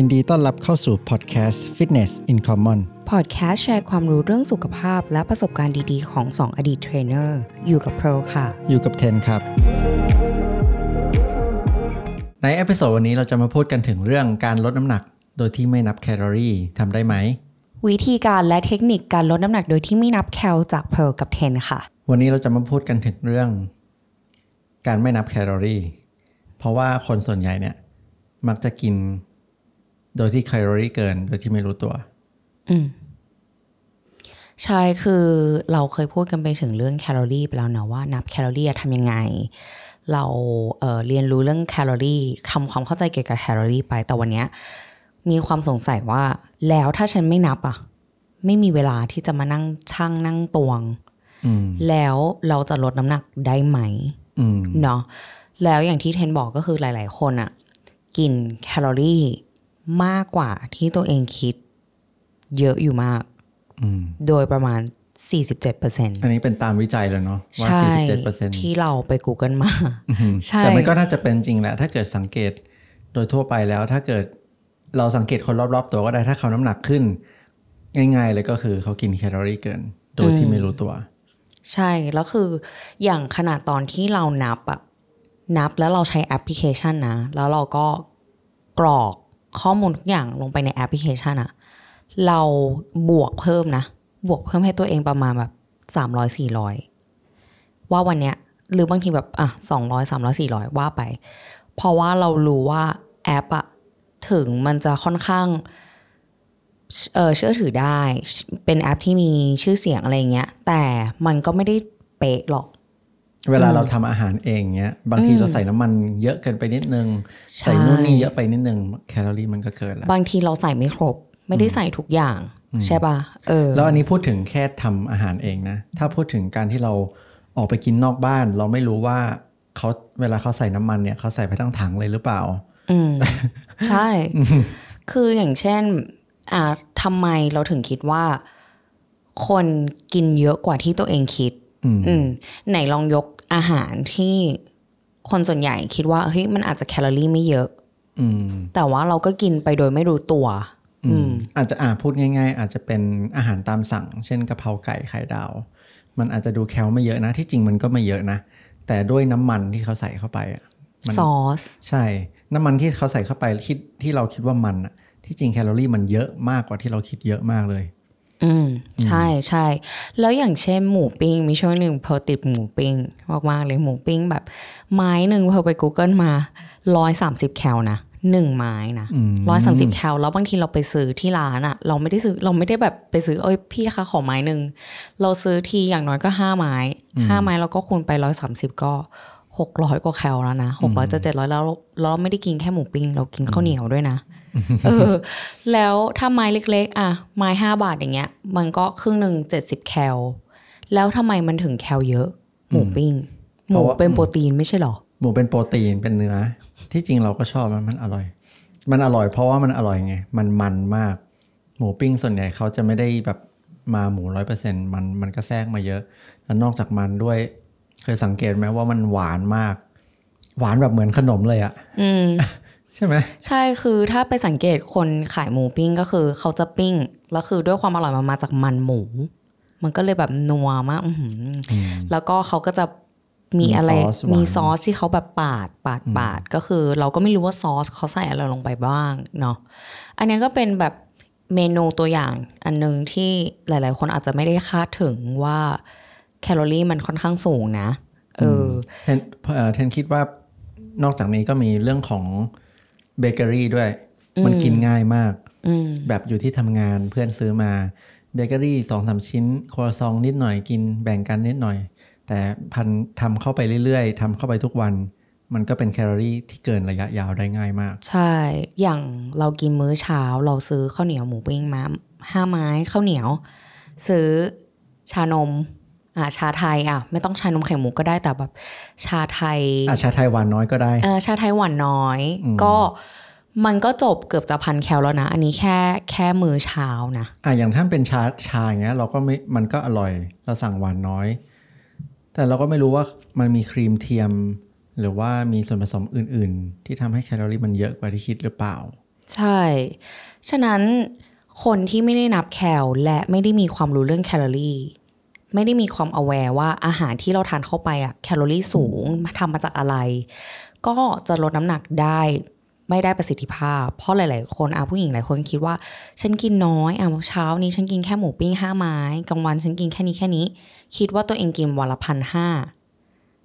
ยินดีต้อนรับเข้าสู่พอดแคสต์ Fitness in Common พอดแคสต์แชร์ความรู้เรื่องสุขภาพและประสบการณ์ดีๆ ของ 2 อดีตเทรนเนอร์ อยู่กับเพร์ลค่ะ อยู่กับเทนครับ ใน episode วันนี้เราจะมาพูดกันถึงเรื่องการลดน้ำหนักโดยที่ไม่นับแคลอรี่ทำได้ไหม วิธีการและเทคนิคการลดน้ำหนักโดยที่ไม่นับแคลจากเพร์ลกับเทนค่ะ วันนี้เราจะมาพูดกันถึงเรื่อง การไม่นับแคลอรี่ เพราะว่าคนส่วนใหญ่เนี่ยมักจะกิน โดยที่แคลอรี่เกิน โดยที่ไม่รู้ตัว อืมใช่คือเราเคยพูดกันไปถึงเรื่องแคลอรี่ไปแล้วเนาะว่านับแคลอรี่อะทำยังไง เราเอ่อเรียนรู้เรื่องแคลอรี่ทำความเข้าใจเกี่ยวกับแคลอรี่ไปแต่วันเนี้ยมีความสงสัยว่าแล้วถ้าฉันไม่นับอะไม่มีเวลาที่จะมานั่งชั่งนั่งตวงอืมแล้วเราจะลดน้ำหนักได้ไหมอืมเนาะแล้วอย่างที่เทนบอกก็คือหลาย ๆ คนอะกินแคลอรี่ มากกว่าที่ตัวเองคิด เยอะอยู่มากอืมโดยประมาณ 47%เปอร์เซ็นต์อันนี้เป็นตามวิจัยเลยเนาะว่าใช่47เปอร์เซ็นต์ที่เราไป Google มาใช่แต่มันก็น่าจะเป็นจริงแหละ ถ้าเกิดสังเกตโดยทั่วไปแล้ว ถ้าเกิดเราสังเกตคนรอบๆตัวก็ได้ถ้าเขาน้ำหนักขึ้น ง่ายๆเลยก็คือเขากินแคลอรี่เกิน โดยที่ไม่รู้ตัว ใช่ แล้วคืออย่างขนาดตอนที่เรานับอะนับแล้วเราใช้แอปพลิเคชันนะ แล้วเราก็กรอก ข้อมูลทุกอย่างลงไปในแอปพลิเคชันอะเราบวกเพิ่มนะ บวกเพิ่มให้ตัวเองประมาณแบบสามร้อยสี่ร้อยว่าวันเนี้ยหรือบางทีแบบอะสองร้อยสามร้อยสี่ร้อยว่าไป เพราะว่าเรารู้ว่าแอปอะถึงมันจะค่อนข้างเเชื่อถือได้ เป็นแอปที่มีชื่อเสียงอะไรเงี้ย แต่มันก็ไม่ได้เป๊ะหรอก เวลาเราทำอาหารเองเนี้ย บางทีเราใส่น้ำมันเยอะเกินไปนิดนึงใช่ใส่นู่นนี่เยอะไปนิดนึงแคลอรี่มันก็เกินแล้วบางทีเราใส่ไม่ครบ ไม่ได้ใส่ทุกอย่าง ใช่ปะเออแล้วอันนี้พูดถึงแค่ทำอาหารเองนะ ถ้าพูดถึงการที่เราออกไปกินนอกบ้าน เราไม่รู้ว่าเขาเวลาเขาใส่น้ำมันเนี่ยเขาใส่ไปทั้งถังเลยหรือเปล่า อืมใช่ คืออย่างเช่น อ่าทำไมเราถึงคิดว่า คนกินเยอะกว่าที่ตัวเองคิด อืมอืมไหนลองยก อาหารที่คนส่วนใหญ่คิดว่าเฮ้ยมันอาจจะแคลอรี่ไม่เยอะอืมแต่ว่าเราก็กินไปโดยไม่รู้ตัวอืมอาจจะอ่าพูดง่าย ๆ อาจจะเป็นอาหารตามสั่ง เช่นกะเพราไก่ไข่ดาว มันอาจจะดูแคลไม่เยอะนะที่จริงมันก็ไม่เยอะนะ แต่ด้วยน้ำมันที่เขาใส่เข้าไปอะมันซอสใช่ น้ำมันที่เขาใส่เข้าไปคิดที่เราคิดว่ามันอะที่จริงแคลอรี่มันเยอะมากกว่าที่เราคิดเยอะมากเลย อืมใช่ใช่แล้วอย่างเช่นหมูปิ้งมีช่วงหนึ่งเพอติดหมูปิ้งมากๆเลยหมูปิ้งแบบ ไม้หนึ่งเพอไป Google มาร้อยสามสิบแคลนะหนึ่งไม้นะร้อยสามสิบแคลแล้วบางทีเราไปซื้อที่ร้านอะเราไม่ได้ซื้อเราไม่ได้แบบไปซื้อเอ้ยพี่คะขอไม้หนึ่งเราซื้อทีอย่างน้อยก็ห้าไม้ห้าไม้แล้วก็คูณไปร้อยสามสิบก็หกร้อยกว่าแคลแล้วนะหกร้อยจะเจ็ดร้อยแล้วแล้วเราไม่ได้กินแค่หมูปิ้งเรากินข้าวเหนียวด้วยนะ เออ แล้วถ้าไม้เล็ก ๆ อะ ไม้ห้าบาทอย่างเงี้ย มันก็ครึ่งหนึ่งเจ็ดสิบแคล แล้วทำไมมันถึงแคลเยอะ หมูปิ้งหเพมูราะว่าเป็นโปรตีนไม่ใช่หรอ หมูเป็นโปรตีนเป็นเนื้อ ที่จริงเราก็ชอบมันมันอร่อย มันอร่อยเพราะว่ามันอร่อยไง มันมันมาก หมูปิ้งส่วนใหญ่เขาจะไม่ได้แบบมาหมูร้อยเปอร์เซ็นมันมันก็แทรกมาเยอะแล้วนอกจากมันด้วย เคยสังเกตไหมว่ามันหวานมาก หวานแบบเหมือนขนมเลยอะอืม ใช่ไหมใช่คือถ้าไปสังเกตคนขายหมูปิ้งก็คือเขาจะปิ้ง แล้วคือด้วยความอร่อยมันมาจากมันหมู มันก็เลยแบบนัวมากอื้อหืออแล้วก็เขาก็จะมีอะไรมีซอสหวานมีซอสที่เขาแบบปาดปาดปาดก็คือ เราก็ไม่รู้ว่าซอสเขาใส่อะไรลงไปบ้างเนาะอันนี้ก็เป็นแบบเมนูตัวอย่างอันหนึ่งที่หลาย ๆ คนอาจจะไม่ได้คาดถึงว่าแคลอรี่มันค่อนข้างสูงนะเออเทนเอ่อเทนคิดว่านอกจากนี้ก็มีเรื่องของ เบเกอรี่ด้วย มันกินง่ายมากอืมแบบอยู่ที่ทำงานเพื่อนซื้อมาเบเกอรี่สองสามชิ้นครัวซองนิดหน่อยกินแบ่งกันนิดหน่อย แต่พอทำเข้าไปเรื่อยๆทำเข้าไปทุกวัน มันก็เป็นแคลอรี่ที่เกินระยะยาวได้ง่ายมาก ใช่ อย่างเรากินมื้อเช้าเราซื้อข้าวเหนียวหมูปิ้งมาห้าไม้ข้าวเหนียว ซื้อชานม อ่าชาไทยอะไม่ต้องชานมไข่มุกก็ได้แต่แบบชาไทยอาชาไทยหวานน้อยก็ได้เออชาไทยหวานน้อย ก็มันก็จบเกือบจะพันแคลแล้วนะ อันนี้แค่แค่มื้อเช้านะอะอย่างถ้าเป็นชาชาอย่างเงี้ย เราก็ไม่มันก็อร่อย เราสั่งหวานน้อย แต่เราก็ไม่รู้ว่ามันมีครีมเทียม หรือว่ามีส่วนผสมอื่น ๆ ที่ทำให้แคลอรี่มันเยอะกว่าที่คิดหรือเปล่า ใช่ ฉะนั้นคนที่ไม่ได้นับแคลและไม่ได้มีความรู้เรื่องแคลอรี่ ไม่ได้มีความ aware ว่าอาหารที่เราทานเข้าไปอะแคลอรี่สูงทำมาจากอะไร ก็จะลดน้ำหนักได้ไม่ได้ประสิทธิภาพ เพราะหลาย ๆ คนอาผู้หญิงหลายคนคิดว่า ฉันกินน้อยอะเช้านี้ฉันกินแค่หมูปิ้งห้าไม้กลางวันฉันกินแค่นี้แค่นี้ คิดว่าตัวเองกินวันละพันห้า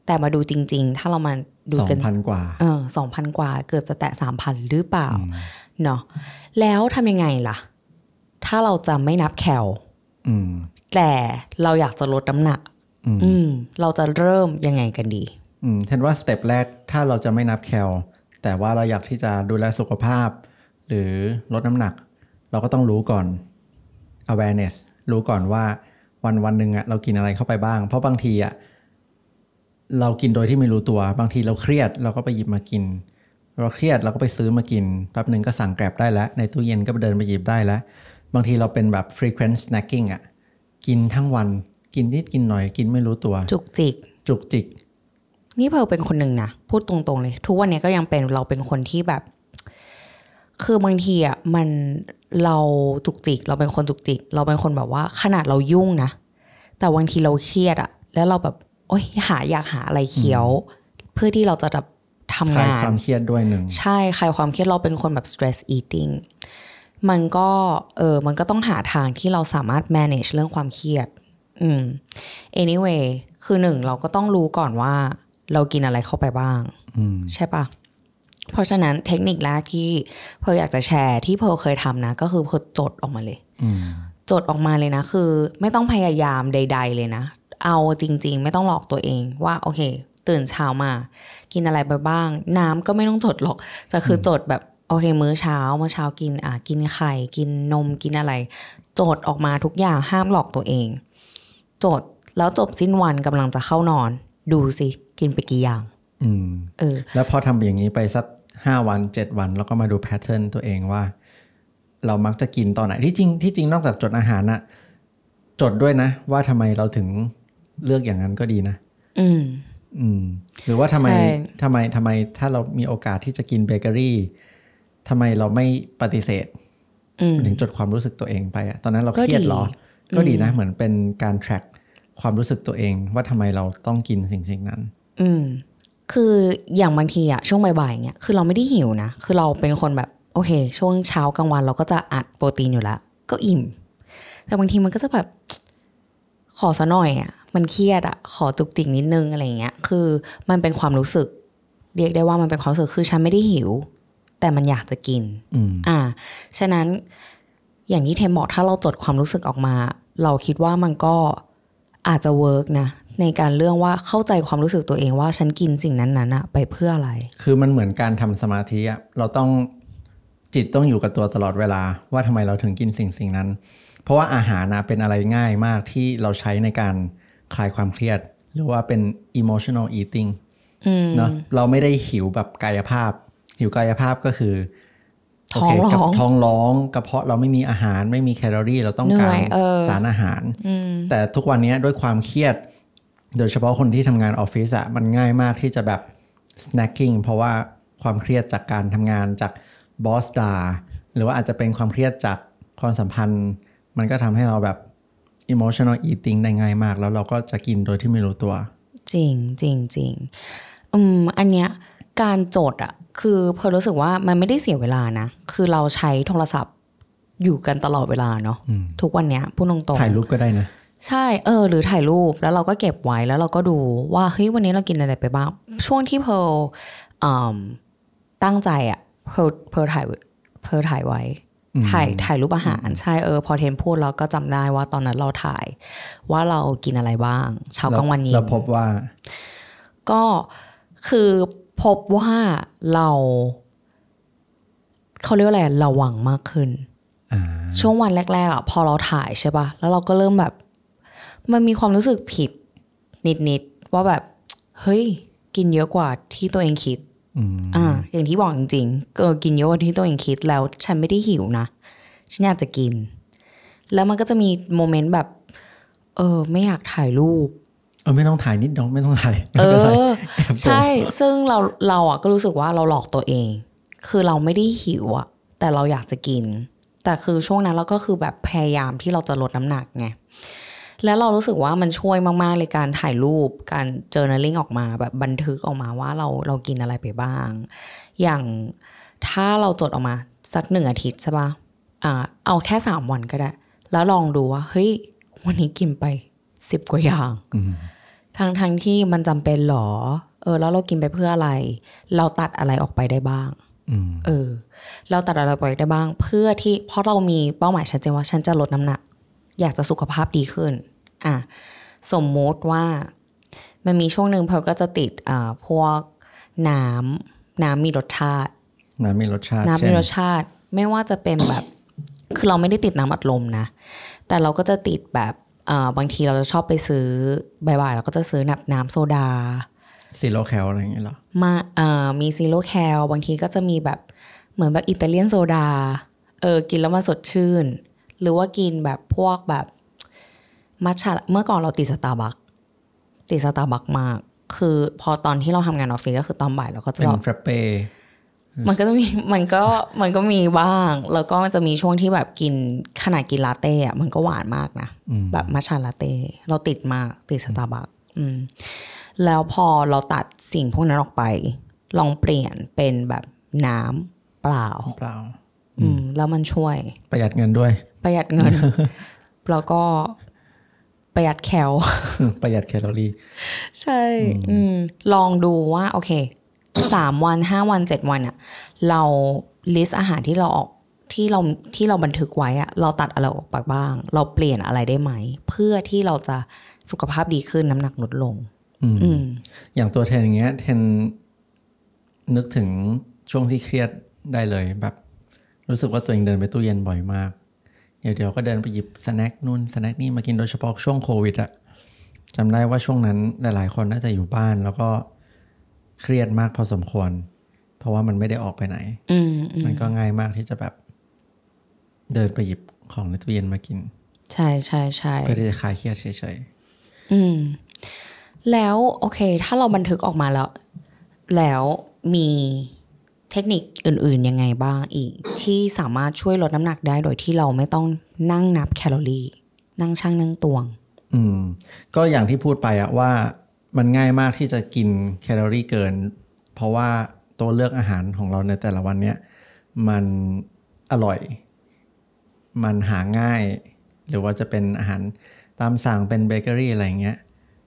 แต่มาดูจริง ๆ ถ้าเรามาดูสองกันพันกว่าเออสองพันกว่า เกือบจะแตะสามพันหรือเปล่าเนาะแล้วทำยังไงล่ะ ถ้าเราจะไม่นับแคลอืม แต่เราอยากจะลดน้ำหนักอืมอืมเราจะเริ่มยังไงกันดี อืมเช่นว่าสเต็ปแรกถ้าเราจะไม่นับแคลแต่ว่าเราอยากที่จะดูแลสุขภาพ หรือลดน้ำหนัก เราก็ต้องรู้ก่อน awareness รู้ก่อนว่าวันวันหนึ่งอะเรากินอะไรเข้าไปบ้าง เพราะบางทีอะเรากินโดยที่ไม่รู้ตัว บางทีเราเครียดเราก็ไปหยิบมากิน เราเครียดเราก็ไปซื้อมากินแป๊บหนึ่งก็สั่งแกร็บได้แล้ว ในตู้เย็นก็เดินไปหยิบได้แล้ว บางทีเราเป็นแบบ frequent snacking อะ กินทั้งวัน กินนิดกินหน่อยกินไม่รู้ตัว จุกจิก จุกจิก นี่เพร์ลเป็นคนหนึ่งนะพูดตรงๆเลย ทุกวันนี้ก็ยังเป็นเราเป็นคนที่แบบ คือบางทีอะมันเราจุกจิก เราเป็นคนจุกจิก เราเป็นคนแบบว่า ขนาดเรายุ่งนะแต่บางทีเราเครียดอะ แล้วเราแบบโอ๊ยหาอยากหาอะไรเคี้ยว เพื่อที่เราจะแบบทำคลายงานความเครียดด้วยหนึ่งใช่คลายความเครียดเราเป็นคนแบบ stress eating มันก็เออมันก็ต้องหาทางที่เราสามารถ manage เรื่องความเครียด อืม anyway คือหนึ่งเราก็ต้องรู้ก่อนว่า เรากินอะไรเข้าไปบ้างอืมใช่ปะเพราะฉะนั้นเทคนิคแรกที่เพออยากจะแชร์ที่เพอเคยทำนะ ก็คือเพอจดออกมาเลยอืมจดออกมาเลยนะ คือ ไม่ต้องพยายามใด ๆ เลยนะ เอาจริง ๆ ไม่ต้องหลอกตัวเองว่าโอเค ตื่นเช้ามา กินอะไรไปบ้าง น้ำก็ไม่ต้องจดหรอกแต่คือจดแบบโอเค มื้อเช้ามื้อเช้ากินอะกินไข่ กินนมกินอะไรจดออกมาทุกอย่างห้ามหลอกตัวเองจดแล้วจบสิ้นวันกำลังจะเข้านอน ดูสิกินไปกี่อย่าง อืมเออ แล้วพอทำอย่างนี้ไปสักห้าวันเจ็ดวัน แล้วก็มาดูแพทเทิร์นตัวเองว่า เรามักจะกินตอนไหนที่จริงที่จริงนอกจากจดอาหารน่ะจดด้วยนะ ว่าทำไมเราถึงเลือกอย่างนั้นก็ดีนะ อืม อืม หรือว่าทำไมใช่ทำไมทำไมถ้าเรามีโอกาสที่จะกินเบเกอรี่ ทำไมเราไม่ปฏิเสธอืมถึงจดความรู้สึกตัวเองไปอะตอนนั้นเราเครียดเหรอ ก็ดีนะเหมือนเป็นการ track ความรู้สึกตัวเอง ว่าทำไมเราต้องกินสิ่งสิ่งนั้น อืมคืออย่างบางทีอะช่วงบ่ายๆเนี่ยคือเราไม่ได้หิวนะ คือเราเป็นคนแบบโอเค ช่วงเช้ากลางวันเราก็จะอัดโปรตีนอยู่แล้ว ก็อิ่ม แต่บางทีมันก็จะแบบ ขอซะหน่อยอะมันเครียดอะขอจุกจิกนิดนึงอะไรอย่างเงี้ย คือมันเป็นความรู้สึก เรียกได้ว่ามันเป็นความรู้สึกคือฉันไม่ได้หิว แต่มันอยากจะกินอืมอ่า ฉะนั้นอย่างที่เทมบอกถ้าเราจดความรู้สึกออกมา เราคิดว่ามันก็อาจจะเวิร์กนะในการเรื่องว่าเข้าใจความรู้สึกตัวเองว่าฉันกินสิ่งนั้นๆอะไปเพื่ออะไร คือมันเหมือนการทำสมาธิอะเราต้องจิตต้องอยู่กับตัวตลอดเวลา ว่าทำไมเราถึงกินสิ่งสิ่งนั้น เพราะว่าอาหารนะเป็นอะไรง่ายมากที่เราใช้ในการคลายความเครียด หรือว่าเป็น emotional eating เนอะเราไม่ได้หิวแบบกายภาพ หิวกายภาพก็คือโเคท้องร้องกับท้องร้องกระเพาะเราไม่มีอาหารไม่มีแคลอรี่ เราต้องการเหนื่อยเออสารอาหาร แต่ทุกวันนี้ด้วยความเครียด โดยเฉพาะคนที่ทำงานออฟฟิศอะมันง่ายมากที่จะแบบ snacking เพราะว่าความเครียดจากการทำงานจากบอสดาหรือว่าอาจจะเป็นความเครียดจากความสัมพันธ์ มันก็ทำให้เราแบบ emotional eating ได้ง่ายมาก แล้วเราก็จะกินโดยที่ไม่รู้ตัว จริงจริงจริงอืมอันเนี้ยการจดอะ คือเพร์ลรู้สึกว่ามันไม่ได้เสียเวลานะ คือเราใช้โทรศัพท์อยู่กันตลอดเวลาเนาะทุกวันเนี้ยพูดตรงๆถ่ายรูปก็ได้นะ ใช่เออ หรือถ่ายรูปแล้วเราก็เก็บไว้แล้วเราก็ดูว่าเฮ้ยวันนี้เรากินอะไรไปบ้าง ช่วงที่เพร์ลอืมตั้งใจอะเพร์ลเพร์ลถ่ายเพร์ลถ่ายไว้ถ่ายถ่ายรูปอาหารใช่เออพอเทนพูดเราก็จำได้ว่าตอนนั้นเราถ่าย ว่าเรากินอะไรบ้างเช้ากลางวันเย็นเราพบว่า ก็คือ พบว่าเราเขาเรียกว่าอะไรระวังมากขึ้นอ่าช่วงวันแรกๆอะพอเราถ่ายใช่ปะแล้วเราก็เริ่มแบบ มันมีความรู้สึกผิดนิดๆว่าแบบ เฮ้ย กินเยอะกว่าที่ตัวเองคิดอืมอ่าอย่างที่บอกจริงๆเออกินเยอะกว่าที่ตัวเองคิดแล้วฉันไม่ได้หิวนะฉันอยากจะกิน แล้วมันก็จะมีโมเมนต์แบบ เออ ไม่อยากถ่ายรูป เออไม่ต้องถ่ายนิดน้องไม่ต้องถ่ายเอไม่ป็นไรอแอบโกรธใช่ ซึ่งเราเราอะก็รู้สึกว่าเราหลอกตัวเอง คือเราไม่ได้หิวอะแแต่เราอยากจะกิน แต่คือช่วงนั้นเราก็คือแบบพยายามที่เราจะลดน้ำหนักไงแล้วเรารู้สึกว่ามันช่วยมากๆเลยการถ่ายรูปการ journaling ออกมาแบบบันทึกออกมาว่าเราเรากินอะไรไปบ้าง อย่างถ้าเราจดออกมาสักหนึ่งอาทิตย์ใช่ปะอ่าเอาแค่สามวันก็ได้ แล้วลองดูว่าเฮ้ยวันนี้กินไปสิบกว่าอย่างอืม ทั้งทั้งที่มันจำเป็นหรอ เออ แล้วเรากินไปเพื่ออะไร เราตัดอะไรออกไปได้บ้างอืมเออ เราตัดอะไรไปได้บ้าง เพื่อที่เพราะเรามีเป้าหมายชัดเจนว่าฉันจะลดน้ำหนัก อยากจะสุขภาพดีขึ้น อะ สมมติว่า มันมีช่วงหนึ่งเพร์ลก็จะติดอ่าพวกน้ำน้ำมีรสชาติ น้ำมีรสชาติ น้ำเช่นมีรสชาติ ไม่ว่าจะเป็นแบบ คือเราไม่ได้ติดน้ำอัดลมนะ แต่เราก็จะติดแบบอ่า บางทีเราจะชอบไปซื้อบ่ายๆเราก็จะซื้อแบบน้ำโซดา zero cal อะไรอย่างเงี้ยเหรอมาเอ่อมี zero cal บางทีก็จะมีแบบเหมือนแบบอิตาเลียนโซดาเออกินแล้วมันสดชื่น หรือว่ากินแบบพวกแบบมัทฉะเมื่อก่อนเราติดสตาร์บัคติดสตาร์บัคมาก คือพอตอนที่เราทำงานออฟฟิศก็คือตอนบ่ายเราก็จะเป็น frappe มันก็จะมีมันก็มันก็มีบ้าง แล้วก็มันจะมีช่วงที่แบบกินขนาดกินลาเต้อะมันก็หวานมากนะ แบบมัทฉะลาเต้ เราติดมากติดสตาร์บัคอืมแล้วพอเราตัดสิ่งพวกนั้นออกไป ลองเปลี่ยนเป็นแบบน้ำเปล่าเปล่า อืม แล้วมันช่วย ประหยัดเงินด้วย ประหยัดเงิน แล้วก็ประหยัดแคลประหยัดแคลอรี่ ใช่ อืม ลองดูว่า โอเค สามวันห้าวันเจ็ดวันอะเราลิสต์อาหารที่เราออกที่เราที่เราบันทึกไว้อะเราตัดอะไรออกไปบ้าง เราเปลี่ยนอะไรได้ไหม เพื่อที่เราจะสุขภาพดีขึ้นน้ำหนักลดลงอืมอืมอย่างตัวเทนอย่างเงี้ยเทนนึกถึงช่วงที่เครียดได้เลยแบบ รู้สึกว่าตัวเองเดินไปตู้เย็นบ่อยมาก เดี๋ยวเดี๋ยวก็เดินไปหยิบสแน็คนู่นสแน็คนี่มากินโดยเฉพาะช่วงโควิดอะจำได้ว่าช่วงนั้นหลายๆคนน่าจะอยู่บ้าน แล้วก็ เครียดมากพอสมควร เพราะว่ามันไม่ได้ออกไปไหนอืมอืมมันก็ง่ายมากที่จะแบบ เดินไปหยิบของในตู้เย็นมากิน ใช่ใช่ใช่เพื่อที่จะคลายเครียดเฉยอืม แล้วโอเค ถ้าเราบันทึกออกมาแล้ว แล้วมีเทคนิคอื่นๆยังไงบ้างอีก ที่สามารถช่วยลดน้ำหนักได้โดยที่เราไม่ต้องนั่งนับแคลอรี่ นั่งชั่งนั่งตวงๆอืม ก็อย่างที่พูดไปอะว่า มันง่ายมากที่จะกินแคลอรี่เกิน เพราะว่าตัวเลือกอาหารของเราในแต่ละวันเนี้ยมันอร่อย มันหาง่าย หรือว่าจะเป็นอาหารตามสั่งเป็นเบเกอรี่อะไรอย่างเงี้ย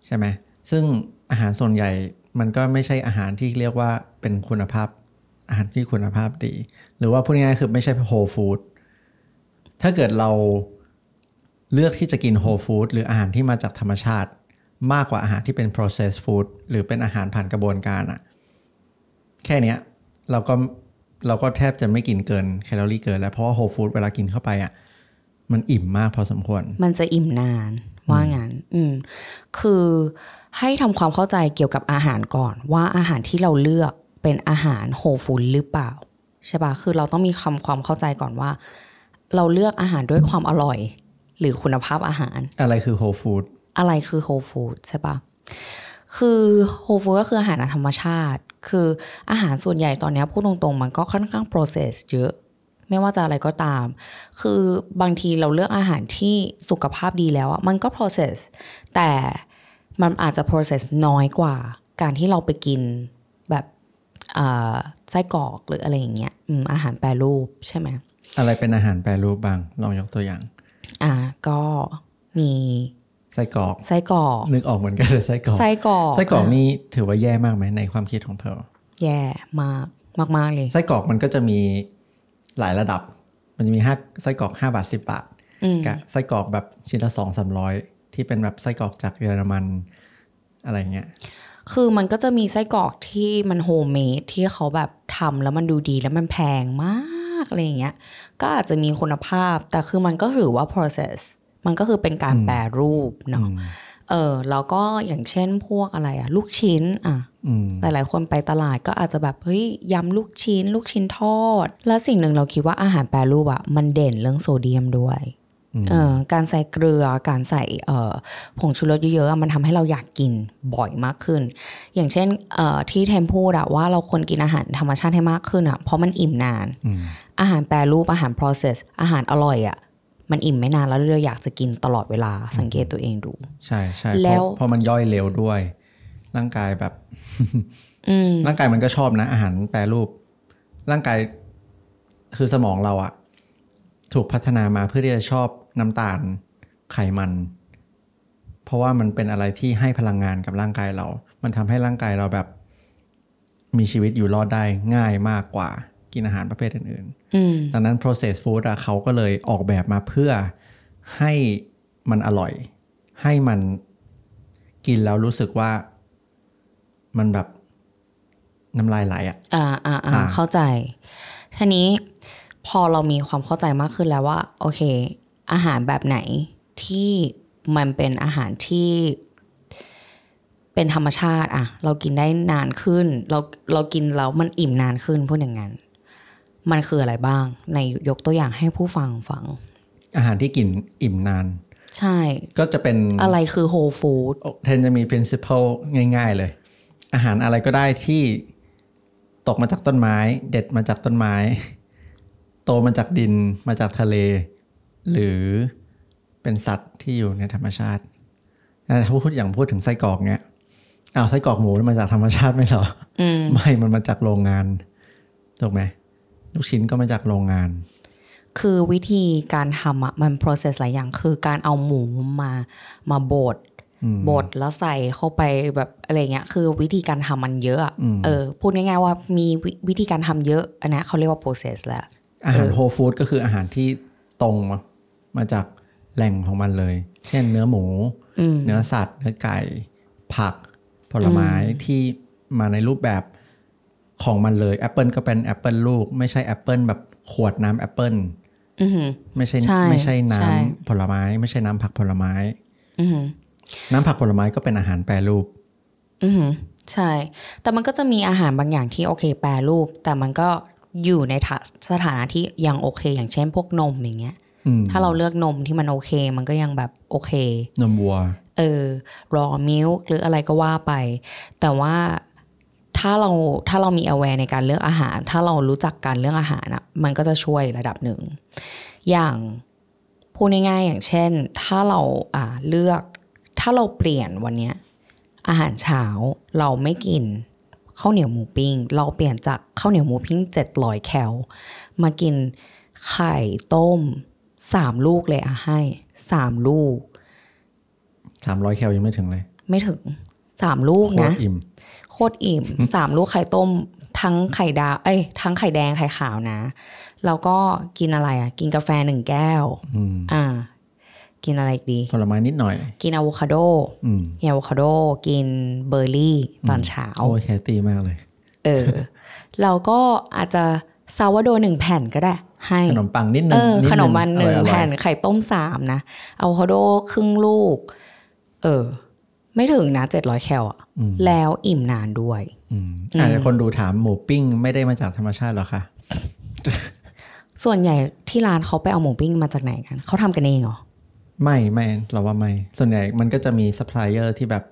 ใช่ไหมซึ่งอาหารส่วนใหญ่มันก็ไม่ใช่อาหารที่เรียกว่าเป็นคุณภาพ อาหารที่คุณภาพดี หรือว่าพูดง่ายๆคือไม่ใช่ whole food ถ้าเกิดเราเลือกที่จะกิน whole food หรืออาหารที่มาจากธรรมชาติ มากกว่าอาหารที่เป็น processed food หรือเป็นอาหารผ่านกระบวนการอะแค่เนี้ยเราก็เราก็แทบจะไม่กินเกินแคลอรี่เกินแล้ว เพราะว่า whole food เวลากินเข้าไปอะมันอิ่มมากพอสมควร มันจะอิ่มนานว่างั้นอืมคือให้ทำความเข้าใจเกี่ยวกับอาหารก่อน ว่าอาหารที่เราเลือกเป็นอาหารโฮลฟู้ดหรือเปล่าใช่ปะคือเราต้องมีความความเข้าใจก่อนว่า เราเลือกอาหารด้วยความอร่อย หรือคุณภาพอาหาร อะไรคือโฮลฟู้ด อะไรคือโฮลฟู้ดใช่ปะคือโฮลฟู้ดก็คืออาหารธรรมชาติ คืออาหารส่วนใหญ่ตอนเนี้ยพูดตรงๆ มันก็ค่อนข้าง process เยอะ ไม่ว่าจะอะไรก็ตาม คือบางทีเราเลือกอาหารที่สุขภาพดีแล้วอะมันก็ process แต่มันอาจจะ process น้อยกว่า การที่เราไปกินแบบอ่าไส้กรอกหรืออะไรอย่างเงี้ยอืมอาหารแปรรูปใช่ไหมอะไรเป็นอาหารแปรรูปบ้าง ลองยกตัวอย่าง อ่าก็มี ไส้กรอกไส้กรอกนึกออกเหมือนกันเลยไส้กรอกไส้กรอกไส้กรอกนี่ถือว่าแย่มากไหมในความคิดของเพร์ลแย่มากมากๆเลยไส้กรอกมันก็จะมีหลายระดับ มันจะมีห้าไส้กรอก5บาท10บาทอืมกับไส้กรอกแบบชิ้นละสองสามร้อยที่เป็นแบบไส้กรอกจากเยอรมันอะไรเงี้ยคือมันก็จะมีไส้กรอกที่มัน homemade ที่เขาแบบทำแล้วมันดูดีแล้วมันแพงมากอะไรอย่างเงี้ยก็อาจจะมีคุณภาพแต่คือมันก็ถือว่า process มันก็คือเป็นการแปรรูปเนาะเออแล้วก็อย่างเช่นพวกอะไรอะลูกชิ้นอะอืมหลายๆคนไปตลาดก็อาจจะแบบเฮ้ยยำลูกชิ้น ลูกชิ้นทอด แล้วสิ่งหนึ่งเราคิดว่าอาหารแปรรูปอะมันเด่นเรื่องโซเดียมด้วยเอ่อการใส่เกลือการใส่เอ่อผงชูรสเยอะๆอะมันทำให้เราอยากกินบ่อยมากขึ้น อย่างเช่นเอ่อที่เทมพูดอะว่าเราควรกินอาหารธรรมชาติให้มากขึ้นอะเพราะมันอิ่มนานอืมอาหารแปรรูปอาหาร process อาหารอร่อยอะ มันอิ่มไม่นานแล้วเราอยากจะกินตลอดเวลาสังเกตตัวเองดู ใช่ใช่แล้วเพราะเพราะมันย่อยเร็วด้วย ร่างกายแบบอืมร่างกายมันก็ชอบนะ อาหารแปรรูป ร่างกายคือสมองเราอะถูกพัฒนามาเพื่อที่จะชอบน้ำตาลไขมัน เพราะว่ามันเป็นอะไรที่ให้พลังงานกับร่างกายเรา มันทำให้ร่างกายเราแบบ มีชีวิตอยู่รอดได้ง่ายมากกว่า กินอาหารประเภทอื่นๆอืมดังนั้น processed food อะเขาก็เลยออกแบบมาเพื่อให้มันอร่อย ให้มันกินแล้วรู้สึกว่ามันแบบน้ำลายไหลอะอ่าอ่าอ่าอ่าเข้าใจทีนี้พอเรามีความเข้าใจมากขึ้นแล้วว่า โอเค อาหารแบบไหนที่มันเป็นอาหารที่เป็นธรรมชาติอะเรากินได้นานขึ้น เราเรากินแล้วมันอิ่มนานขึ้นพูดอย่างนั้น มันคืออะไรบ้าง ในยกตัวอย่างให้ผู้ฟังฟัง อาหารที่กินอิ่มนาน ใช่ ก็จะเป็นอะไรคือ whole food เทนจะมี principle ง่าย ๆ เลย อาหารอะไรก็ได้ที่ตกมาจากต้นไม้ เด็ดมาจากต้นไม้ โตมาจากดินมาจากทะเล หรือเป็นสัตว์ที่อยู่ในธรรมชาติถ้าพูดอย่างพูดถึงไส้กรอกเนี้ยอ้าวไส้กรอกหมูมาจากธรรมชาติไหมเหรออืมไม่มันมาจากโรงงานถูกไหม ลูกชิ้นก็มาจากโรงงาน คือวิธีการทำอะมัน process หลายอย่างคือการเอาหมูมามาบดอืมบดแล้วใส่เข้าไปแบบอะไรเงี้ย คือวิธีการทำมันเยอะอะอืมเออพูดง่ายๆว่ามีวิวิธีการทำเยอะอันเนี้ยเขาเรียกว่า process แหละอาหารโฮฟู้ดก็คืออาหารที่ตรงมามาจากแหล่งของมันเลย เช่นเนื้อหมูอืมเนื้อสัตว์ เนื้อไก่ ผักผลไม้ที่มาในรูปแบบ ของมันเลยแอปเปิลก็เป็นแอปเปิลลูก ไม่ใช่แอปเปิลแบบขวดน้ำแอปเปิลอือหือไม่ใช่ใช่ใช่ไม่ใช่น้ำผลไม้ ไม่ใช่น้ำผักผลไม้อือหือน้ำผักผลไม้ก็เป็นอาหารแปรรูปอือหือใช่ แต่มันก็จะมีอาหารบางอย่างที่โอเค แปรรูป แต่มันก็อยู่ในถาสถานะที่ยังโอเค อย่างเช่นพวกนมอย่างเงี้ยอืมถ้าเราเลือกนมที่มันโอเค มันก็ยังแบบโอเค นมวัว เออ raw milk หรืออะไรก็ว่าไป แต่ว่า ถ้าเราถ้าเรามี aware ในการเลือกอาหาร ถ้าเรารู้จักการเลือกอาหารอะมันก็จะช่วยระดับหนึ่ง อย่างพูดง่ายๆอย่างเช่น ถ้าเราอ่าเลือก ถ้าเราเปลี่ยนวันเนี้ยอาหารเช้าเราไม่กินข้าวเหนียวหมูปิ้ง เราเปลี่ยนจากข้าวเหนียวหมูปิ้งเจ็ดร้อยแคลมากินไข่ต้มสามลูกเลยอะให้สามลูกสามร้อยแคลยังไม่ถึงเลย ไม่ถึงสามลูกโคตนะรอิ่ม โคตรอิ่มสามลูกไข่ต้ม ทั้งไข่ดาวเอ้ยทั้งไข่แดงไข่ขาวนะ แล้วก็กินอะไรอะ กินกาแฟหนึ่งแก้วอืมอ่า กินอะไรอีกดีผลไม้นิดหน่อย กินอะโวคาโดอืมกินอะโวคาโดกินเบอร์รี่ตอนเช้าโอ้ยแฮตตี้มากเลย เออ เราก็อาจจะซาวโดหนึ่งแผ่นก็ได้ ให้ขนมปังนิดนึเองอดขนมมันหนึ่งอร่อยๆแผ่นไข่ต้มสามนะอะโวคาโดครึ่งลูก เออ ไม่ถึงนะเจ็ดร้อยแคลอะอืมแล้วอิ่มนานด้วยอืมอาจจะคนดูถามหมูปิ้งไม่ได้มาจากธรรมชาติหรอคะส่วนใหญ่ที่ร้านเขาไปเอาหมูปิ้งมาจากไหนกันเขาทำกันเองเหรอไม่ไม่เราว่าไม่ ส่วนใหญ่มันก็จะมีซัพพลายเออร์ที่แบบ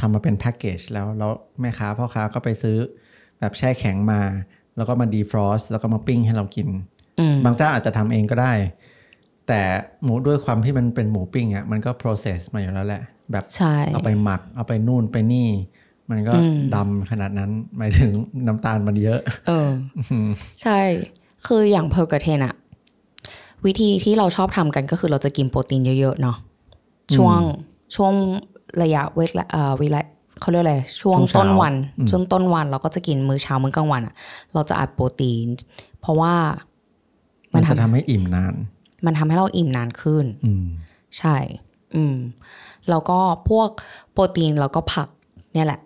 ทำมาเป็นแพ็กเกจแล้วแล้วแม่ค้าพ่อค้าก็ไปซื้อ แบบแช่แข็งมา แล้วก็มา defrost แล้วก็มาปิ้งให้เรากินอืมบางเจ้าอาจจะทำเองก็ได้ แต่หมูด้วยความที่มันเป็นหมูปิ้งอะมันก็ process มาอยู่แล้วแหละ แบบใช่เอาไปหมักเอาไปนู่นไปนี่ มันก็อืมดำขนาดนั้นหมายถึงน้ำตาลมันเยอะ เออใช่ คืออย่างเพร์ลกับเทนอะวิธีที่เราชอบทำกันก็คือเราจะกินโปรตีนเยอะๆเนาะช่วงช่วงระยะเวลาเอ่อเวลาเขาเรียกอะไรช่วงช่วงเช้าต้นวันช่วงต้นวันเราก็จะกินมื้อเช้ามื้อกลางวันอะเราจะอัดโปรตีน เพราะว่ามันมันทำจะทำให้อิ่มนาน มันทำให้เราอิ่มนานขึ้นอืมใช่ อืม แล้วก็พวกโปรตีนแล้วก็ผักเนี่ยแหละ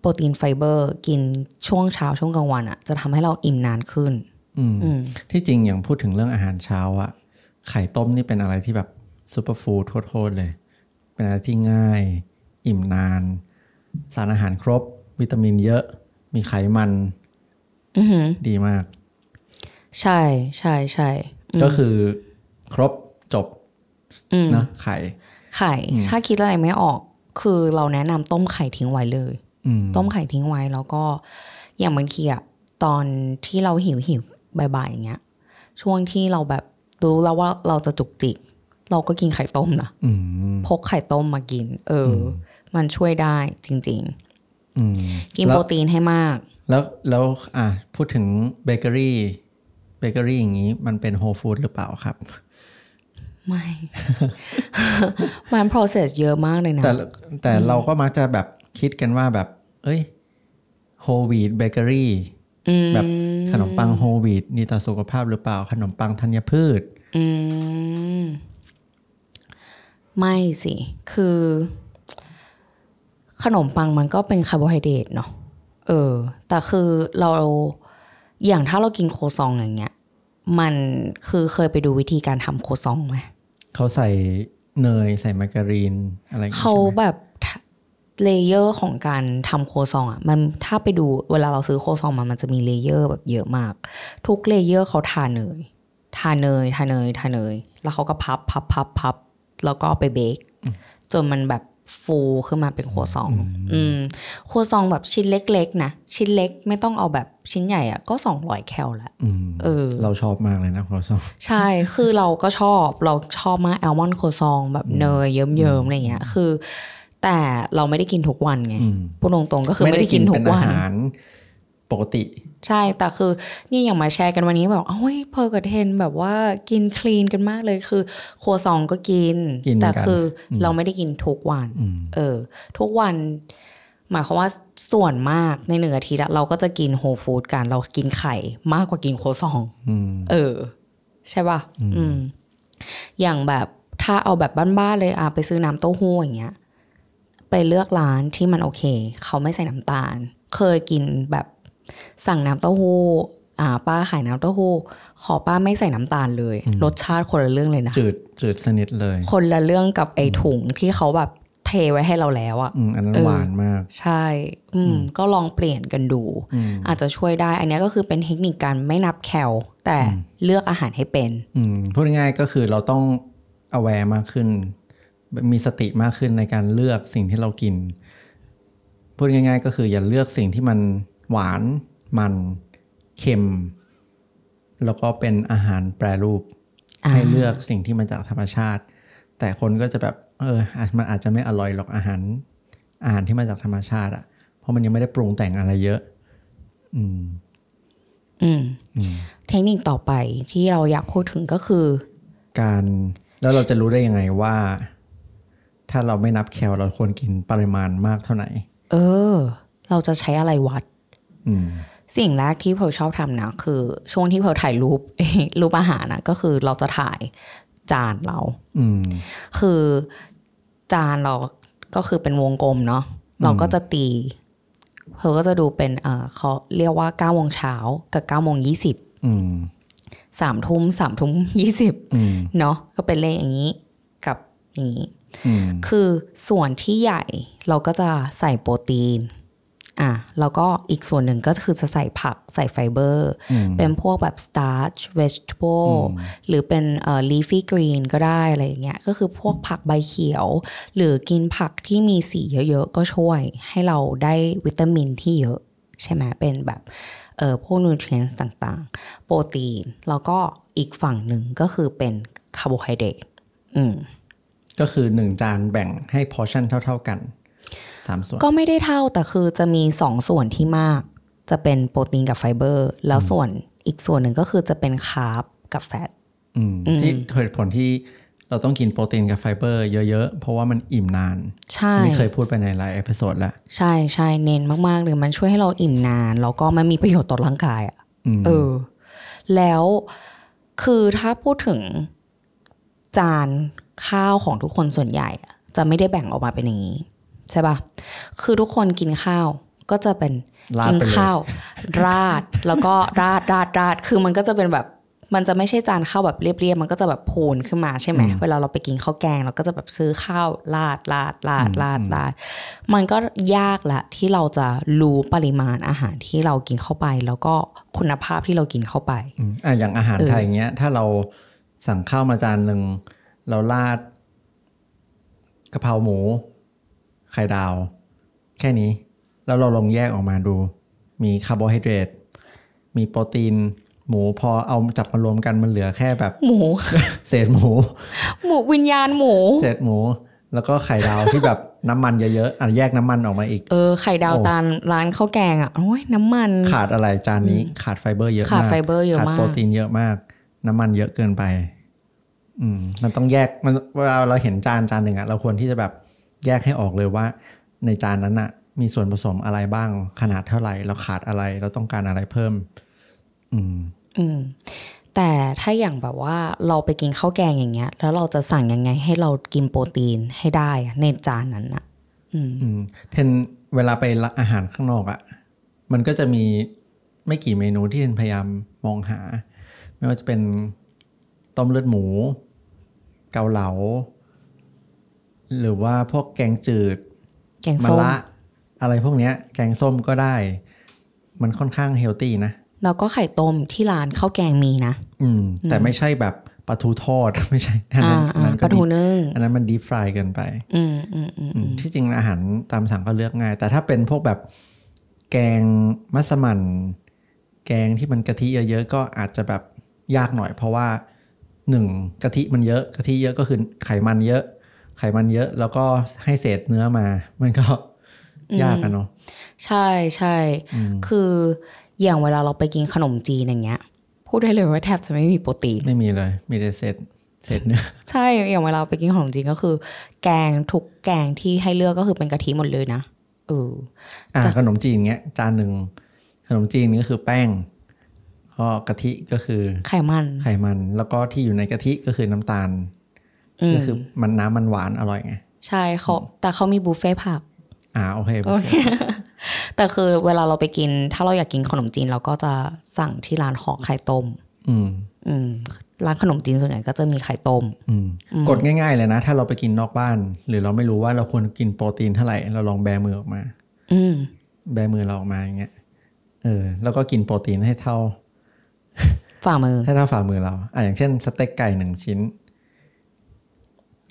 โปรตีนไฟเบอร์ กินช่วงเช้าช่วงกลางวันอะ่ะ จะทำให้เราอิ่มนานขึ้นอืมอืมที่จริงอย่างพูดถึงเรื่องอาหารเช้าอะไข่ต้มนี่เป็นอะไรที่แบบ superfood โคตรๆเลย เป็นอะไรที่ง่าย อิ่มนาน สารอาหารครบ วิตามินเยอะ มีไขมันอือหือดีมาก ใช่ใช่ใช่อืมก็คือครบจบอืมเนอะไข่ ไข่ ถ้าคิดอะไรไม่ออก คือเราแนะนำต้มไข่ทิ้งไว้เลยอืมต้มไข่ทิ้งไว้แล้วก็ อย่างบางทีอะตอนที่เราหิวหิวบ่ายๆอย่างเงี้ย ช่วงที่เราแบบรู้แล้วว่าเราจะจุกจิก เราก็กินไข่ต้มนะอืมพกไข่ต้มมากิน เอออมันช่วยได้จริงอืมๆกินแล้วโปรตีนให้มาก แล้วแล้วอะพูดถึงเบเกอรี่เบเกอรี่อย่างนี้มันเป็น whole food หรือเปล่าครับ ไม่ มัน process เยอะมากเลยนะ แต่แต่เราก็มักจะแบบคิดกันว่าแบบ เอ้ย whole wheat เบเกอรี่อืมแบบขนมปัง whole wheat ดีต่อสุขภาพหรือเปล่า ขนมปังธัญพืช อืม ไม่สิ คือ ขนมปังมันก็เป็นคาร์โบไฮเดรตเนาะเออ แต่คือเราอย่างถ้าเรากินครัวซองอย่างเงี้ย มันคือเคยไปดูวิธีการทำครัวซองไหม เขาใส่เนยใส่มาการีนอะไรอย่างงี้เขาใช่ไหมแบบ layer ของการทำครัวซองอะมันถ้าไปดูเวลาเราซื้อครัวซองมามันจะมี layer แบบเยอะมาก ทุก layer เขาทาเนยทาเนยทาเนยทาเนย แล้วเขาก็พับพับพับพับแล้วก็เอาไป bake จนมันแบบ ฟูขึ้นมาเป็นครัวซอง อืมครัวซองแบบชิ้นเล็ก ๆ นะ ชิ้นเล็กไม่ต้องเอาแบบชิ้นใหญ่อะก็สองร้อยแคลละอืมเออ เราชอบมากเลยนะครัวซอง ใช่ คือเราก็ชอบเราชอบมากแอลมอนด์ครัวซอง แบบเนยเยิ้มๆอะไรเงี้ย คือ แต่เราไม่ได้กินทุกวันไงอืมพูดตรงๆก็คือไม่ได้กินทุกวัน เป็นอาหารปกติ ใช่ แต่คือนี่อย่างมาแชร์กันวันนี้แบบเฮ้ยเพิร์ลกับเทนแบบว่ากินคลีนกันมากเลยคือ ครัวซองก็กินกินเหมืแต่อนกันคืออเราไม่ได้กินทุกวันอืมเออ ทุกวัน หมายความว่าส่วนมากในหนึ่งอาทิตย์อะเราก็จะกินโฮลฟู้ดกัน เรากินไข่มากกว่ากินโครัวซองอืมเออ ใช่ป่ะอืม อย่างแบบถ้าเอาแบบบ้านๆเลยอะไปซื้อน้ำเต้าหู้อย่างเงี้ย ไปเลือกร้านที่มันโอเค เขาไม่ใส่น้ำตาล เคยกินแบบ สั่งน้ำเต้าหู้อ่าป้าขายน้ำเต้าหู้ขอป้าไม่ใส่น้ำตาลเลย รสชาติคนละเรื่องเลยนะจืดจืดสนิทเลย คนละเรื่องกับไอ้ถุงที่เขาแบบเทไว้ให้เราแล้วอะอืมอันนั้นเออหวานมาก ใช่ อืม ก็ลองเปลี่ยนกันดู อาจจะช่วยได้ อันนี้ก็คือเป็นเทคนิคการไม่นับแคลแต่เลือกอาหารให้เป็น อืมพูดง่ายๆก็คือเราต้อง aware มากขึ้น มีสติมากขึ้นในการเลือกสิ่งที่เรากิน พูดง่าย ๆ ก็คืออย่าเลือกสิ่งที่มัน หวาน มัน เค็ม แล้วก็เป็นอาหารแปรรูปอ่าให้เลือกสิ่งที่มาจากธรรมชาติ แต่คนก็จะแบบ เอออาจมันอาจจะไม่อร่อยหรอกอาหาร อาหารที่มาจากธรรมชาติอะเพราะมันยังไม่ได้ปรุงแต่งอะไรเยอะ อืม อืม เทคนิคต่อไปที่เราอยากพูดถึงก็คือ การแล้วเราจะรู้ได้ยังไงว่า ถ้าเราไม่นับแคลเราควรกินปริมาณมากเท่าไหร่ เออ เราจะใช้อะไรวัดอืม สิ่งแรกที่เพลชอบทำนะ คือช่วงที่เพลถ่ายรูปรูปอาหารนะก็คือเราจะถ่ายจานเราอืมคือจานเราก็คือเป็นวงกลมเนาะเราก็จะตีเพลก็จะดูเป็นเออเขาเรียกว่าเก้าโมงเช้ากับเก้าโมงยี่สิบอืมสามทุ่มสามทุ่มยี่สิบอืมเนาะก็เป็นเลขอย่างนี้กับอย่างนี้อืมคือส่วนที่ใหญ่เราก็จะใส่โปรตีน อะแล้วก็อีกส่วนหนึ่งก็คือจะใส่ผักใส่ไฟเบอร์ เป็นพวกแบบ starch vegetable หรือเป็นเอ่อ leafy green ก็ได้อะไรอย่างเงี้ยก็คือพวกผักใบเขียว หรือกินผักที่มีสีเยอะๆ ก็ช่วยให้เราได้วิตามินที่เยอะ ใช่ไหมเป็นแบบเอ่อพวก nutrients ต่างๆ โปรตีน แล้วก็อีกฝั่งหนึ่งก็คือเป็นคาร์โบไฮเดรตอืมก็คือหนึ่งจานแบ่งให้พอชั่นเท่า ๆกัน สามส่วน ก็ไม่ได้เท่าแต่คือจะมีสองส่วนที่มาก จะเป็นโปรตีนกับไฟเบอร์ แล้วส่วนอีกส่วนหนึ่งก็คือจะเป็น carb กับ fatอืมที่เหตุผลที่เราต้องกินโปรตีนกับไฟเบอร์เยอะๆ เพราะว่ามันอิ่มนาน ใช่อันนี้เคยพูดไปในหลาย episode แล้ว ใช่ใช่เน้นมากๆเลยมันช่วยให้เราอิ่มนาน แล้วก็มันมีประโยชน์ต่อร่างกายอะอืมเออ แล้วคือถ้าพูดถึงจานข้าวของทุกคนส่วนใหญ่อะจะไม่ได้แบ่งออกมาเป็นอย่างนี้ ใช่ปะคือทุกคนกินข้าวก็จะเป็นราดกินไปเลยข้าว ราดแล้วก็ราดราดราดคือมันก็จะเป็นแบบมันจะไม่ใช่จานข้าวแบบเรียบๆ มันก็จะแบบพูนขึ้นมาใช่ไหม เวลาเราไปกินข้าวแกง เราก็จะแบบซื้อข้าวราดราดราดราดราด มันก็ยากละที่เราจะรู้ปริมาณอาหารที่เรากินเข้าไป แล้วก็คุณภาพที่เรากินเข้าไปอืมอะอย่างอาหารไทยเงี้ย ถ้าเราสั่งข้าวมาจานหนึ่งเราราดกะเพราหมู ไข่ดาว แค่นี้ แล้วเราลองแยกออกมาดู มีคาร์โบไฮเดรตมีโปรตีน หมูพอเอาจับมารวมกันมันเหลือแค่แบบหมู เศษหมู หมูวิญญาณหมู เศษหมู แล้วก็ไข่ดาวที่แบบน้ำมันเยอะๆอะแยกน้ำมันออกมาอีก เออไข่ดาวโอ้ตาลร้านข้าวแกงอะโอ้ยน้ำมัน ขาดอะไรจานนี้ขาดไฟเบอร์เยอะมากขาดไฟเบอร์เยอะมากขาดโปรตีนเยอะมาก น้ำมันเยอะเกินไป อืม มันต้องแยกมันเวลาเราเห็นจานจานหนึ่งอะเราควรที่จะแบบ แยกให้ออกเลยว่า ในจานนั้นอะมีส่วนผสมอะไรบ้าง ขนาดเท่าไหร่ เราขาดอะไร เราต้องการอะไรเพิ่ม อืม อืม แต่ถ้าอย่างแบบว่าเราไปกินข้าวแกงอย่างเงี้ย แล้วเราจะสั่งยังไงให้เรากินโปรตีนให้ได้อะในจานนั้นอะอืมอืมเทนเวลาไปร้านอาหารข้างนอกอะ่ะมันก็จะมีไม่กี่เมนูที่เทนพยายามมองหา ไม่ว่าจะเป็นต้มเลือดหมู เกาเหลา หรือว่าพวกแกงจืด แกงมะส้มระอะไรพวกเนี้ย แกงส้มก็ได้ มันค่อนข้างเฮลตี้นะ แล้วก็ไข่ต้มที่ร้านข้าวแกงมีนะ อืม แต่ไม่ใช่แบบปลาทูทอด ไม่ใช่อันอ่านั้นอันอ่านั้นปก็ลาทูดีนึ่งอันนั้นมันดีฟรายเกินไป อืมอืมอืมอืมที่จริงอาหารตามสั่งก็เลือกง่าย แต่ถ้าเป็นพวกแบบแกงมัสมั่นแกงที่มันกะทิเยอะๆก็อาจจะแบบยากหน่อย เพราะว่าหนึ่งกะทิมันเยอะกะทิเยอะก็คือไขมันเยอะ ไขมันเยอะแล้วก็ให้เศษเนื้อมา มันก็ยากอะเนาะใช่ใช่คืออย่างเวลาเราไปกินขนมจีนอย่างเงี้ย พูดได้เลยว่าแทบจะไม่มีโปรตีน ไม่มีเลย มีแต่เศษเศษเนื้อใช่อย่างเวลาไปกินขนมจีนก็คือ แกงทุกแกงที่ให้เลือกก็คือเป็นกะทิหมดเลยนะเอออ่าขนมจีนเงี้ย จานหนึ่งขนมจีนก็คือแป้งก็กะทิก็คือ ไขมันไขมัน แล้วก็ที่อยู่ในกะทิก็คือน้ำตาลอืม ก็คือมันน้ำมันหวานอร่อยไง ใช่เขาแต่เขามีบุฟเฟ่ต์ผักอ่าโอเคโอเคแต่คือเวลาเราไปกิน ถ้าเราอยากกินขนมจีนเราก็จะสั่งที่ร้านหอไข่ต้ม อืม อืมร้านขนมจีนส่วนใหญ่ก็จะมีไข่ต้มอืมกดง่าย ๆ เลยนะ ถ้าเราไปกินนอกบ้าน หรือเราไม่รู้ว่าเราควรกินโปรตีนเท่าไหร่ เราลองแบมือออกมา อืมแบมือเราออกมาอย่างเงี้ย เออ แล้วก็กินโปรตีนให้เท่า ฝ่ามือให้เท่าฝ่ามือเรา อะอย่างเช่นสเต็กไก่หนึ่งชิ้น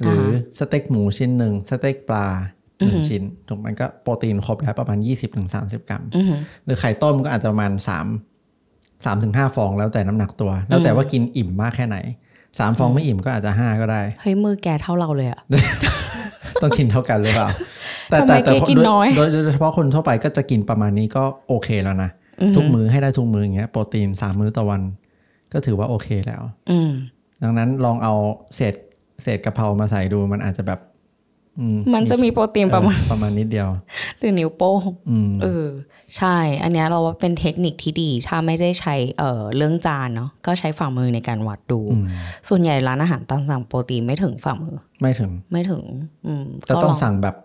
หรืออาสเต็กหมูชิ้นหนึ่งสเต็กปลาหนึ่งชิ้นถูกมันก็โปรตีนครบแล้วประมาณ 20-30 กรัมอือหือหรือไข่ต้มก็อาจจะประมาณสามสามถึงห้าฟองแล้วแต่น้ำหนักตัว แล้วแต่ว่ากินอิ่มมากแค่ไหนสามฟองไม่อิ่มก็อาจจะห้าก็ได้ เฮ้ย มือแกเท่าเราเลยอะต้องกินเท่ากันหรือเปล่า แต่ทำไมแต่แต่เก๋กินโดยน้อยโดยโดยเฉพาะคนทั่วไปก็จะกินประมาณนี้ก็โอเคแล้วนะ ทุกมื้อให้ได้ทุกมื้ออย่างเงี้ยโปรตีนสามมื้อต่อวัน ก็ถือว่าโอเคแล้วอืมดังนั้นลองเอาเศษ เศษกะเพรามาใส่ดูมันอาจจะแบบอืมันจะมีโปรตีนประมาณเออประมาณนิดเดียว หรือนิ้วโป้งอืมเออ ใช่ อันเนี้ยเราว่าเป็นเทคนิคที่ดี ถ้าไม่ได้ใช้เอ่อเรื่องจานเนาะก็ใช้ฝ่ามือในการวัดดูอืมส่วนใหญ่ร้านอาหารตามสั่งโปรตีนไม่ถึงฝ่ามือ ไม่ถึงไม่ถึง อืมจะต้องก็ลสั่งแบบ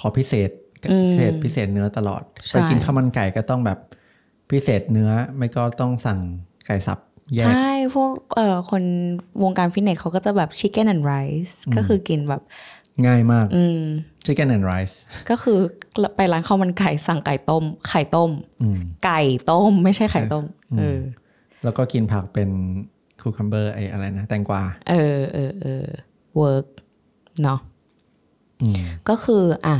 ขอพิเศษอืมพิเศษพิเศษเนื้อตลอดใช่ไปกินข้าวมันไก่ก็ต้องแบบพิเศษเนื้อ ไม่ก็ต้องสั่งไก่สับแยก ใช่พวกเอ่อคนวงการฟิตเนสเขาก็จะแบบ chicken and rice ก็คือกินแบบง่ายมากอืม chicken and rice ก็คือไปร้านข้าวมันไก่สั่งไก่ต้ม ไข่ต้มอืมไก่ต้ม ไม่ใช่ไข่ต้มเออแล้วก็กินผักเป็นcucumber ไออะไรนะ แตงกวา เออเออเออ work เนาะอืมก็คืออะ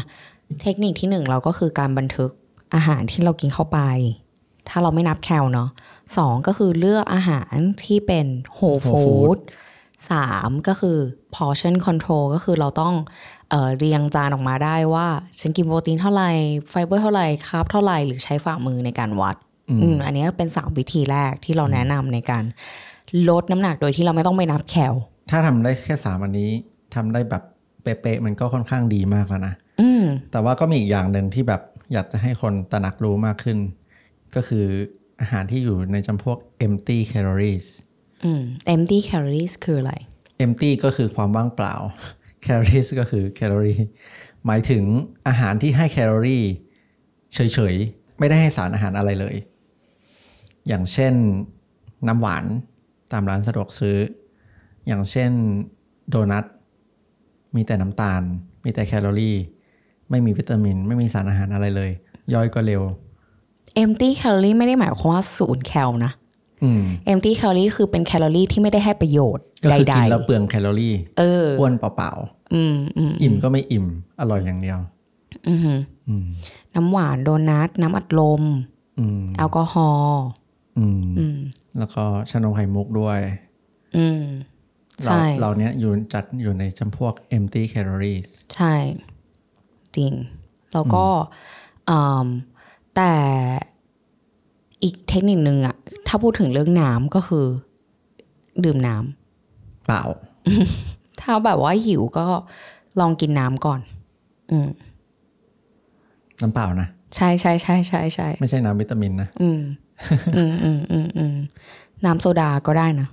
เทคนิคที่หนึ่งเราก็คือการบันทึกอาหารที่เรากินเข้าไป ถ้าเราไม่นับแคลเนาะ สองก็คือเลือกอาหารที่เป็น whole Whole food food สามก็คือ portion control ก็คือเราต้องเอ่อเรียงจานออกมาได้ว่า ฉันกินโปรตีนเท่าไหร่ไฟเบอร์เท่าไหร่ carb เท่าไหร่หรือใช้ฝ่ามือในการวัดอืมอันนี้ก็เป็นสามวิธีแรกที่เราแนะนำในการลดน้ำหนักโดยที่เราไม่ต้องไปนับแคลถ้าทำได้แค่สามอันนี้ทำได้แบบเป๊ะๆมันก็ค่อนข้างดีมากแล้วนะอืมแต่ว่าก็มีอีกอย่างหนึ่งที่แบบอยากจะให้คนตระหนักรู้มากขึ้น ก็คือ อาหารที่อยู่ในจำพวก empty calories อืม empty calories คืออะไร empty ก็คือความว่างเปล่า calories ก็คือแคลอรี่หมายถึงอาหารที่ให้แคลอรี่เฉยๆ ไม่ได้ให้สารอาหารอะไรเลย อย่างเช่นน้ำหวานตามร้านสะดวกซื้อ อย่างเช่นโดนัทมีแต่น้ำตาล มีแต่แคลอรี่ ไม่มีวิตามิน ไม่มีสารอาหารอะไรเลย ย่อยก็เร็ว empty calorie ไม่ได้หมายความว่าศูนย์แคลนะอืม empty calorie คือเป็นแคลอรี่ที่ไม่ได้ให้ประโยชน์ก็ใคือดกินแล้วเปลืองแคลอรี่ๆเอออ้วนเปล่าอืมอืมๆอิ่มก็ไม่อิ่ม อร่อยอย่างเดียวอือหืออืมน้ำหวานโดนัทน้ำอัดลมอืมแอลกอฮอล์อืมอืมแล้วก็ชานมไข่มุกด้วยอืมเราใช่เราเนี้ยอยู่จัดอยู่ในจำพวก empty calories ใช่ จริง แล้วก็อืม แต่อีกเทคนิคนึงอะถ้าพูดถึงเรื่องน้ำก็คือ ดื่มน้ำเปล่า ถ้าแบบว่าหิวก็ลองกินน้ำก่อน อืมน้ำเปล่านะ ใช่ใช่ใช่ใช่ใช่ไม่ใช่น้ำวิตามินนะ อืม อืมอืมอืมอืมน้ำโซดาก็ได้นะ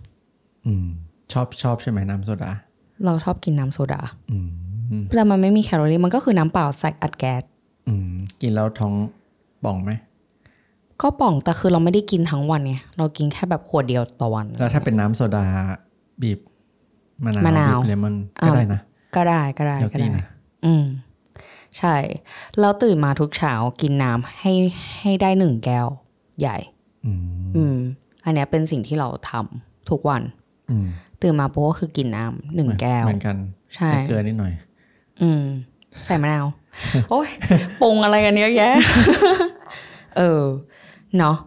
อืม ชอบชอบใช่ไหมน้ำโซดา เราชอบกินน้ำโซดา อืมแต่มันไม่มีแคลอรี่มันก็คือน้ำเปล่าใส่อัดแก๊สอืม กินแล้วท้อง ป่องไหม ก็ป่องแต่คือเราไม่ได้กินทั้งวันไงเรากินแค่แบบขวดเดียวต่อวัน แล้วถ้าเป็นน้ำโซดาบีบมะนาวมะนาวบีบเลมอนอ่าก็ได้นะ ก็ได้ก็ได้เฮลก็ตี้ได้นะอืมใช่แล้วตื่นมาทุกเช้ากินน้ำให้ให้ได้หนึ่งแก้วใหญ่ อืมอืมอันเนี้ยเป็นสิ่งที่เราทำทุกวันอืมตื่นมาปุ๊บก็คือกินน้ำหนึ่งแก้ว เหมือนกัน ใช่แต่เกลือนิดหน่อย อืม ใส่มะนาว โอ้ยปรุงอะไรกันเยอะแยะ เออเนาะ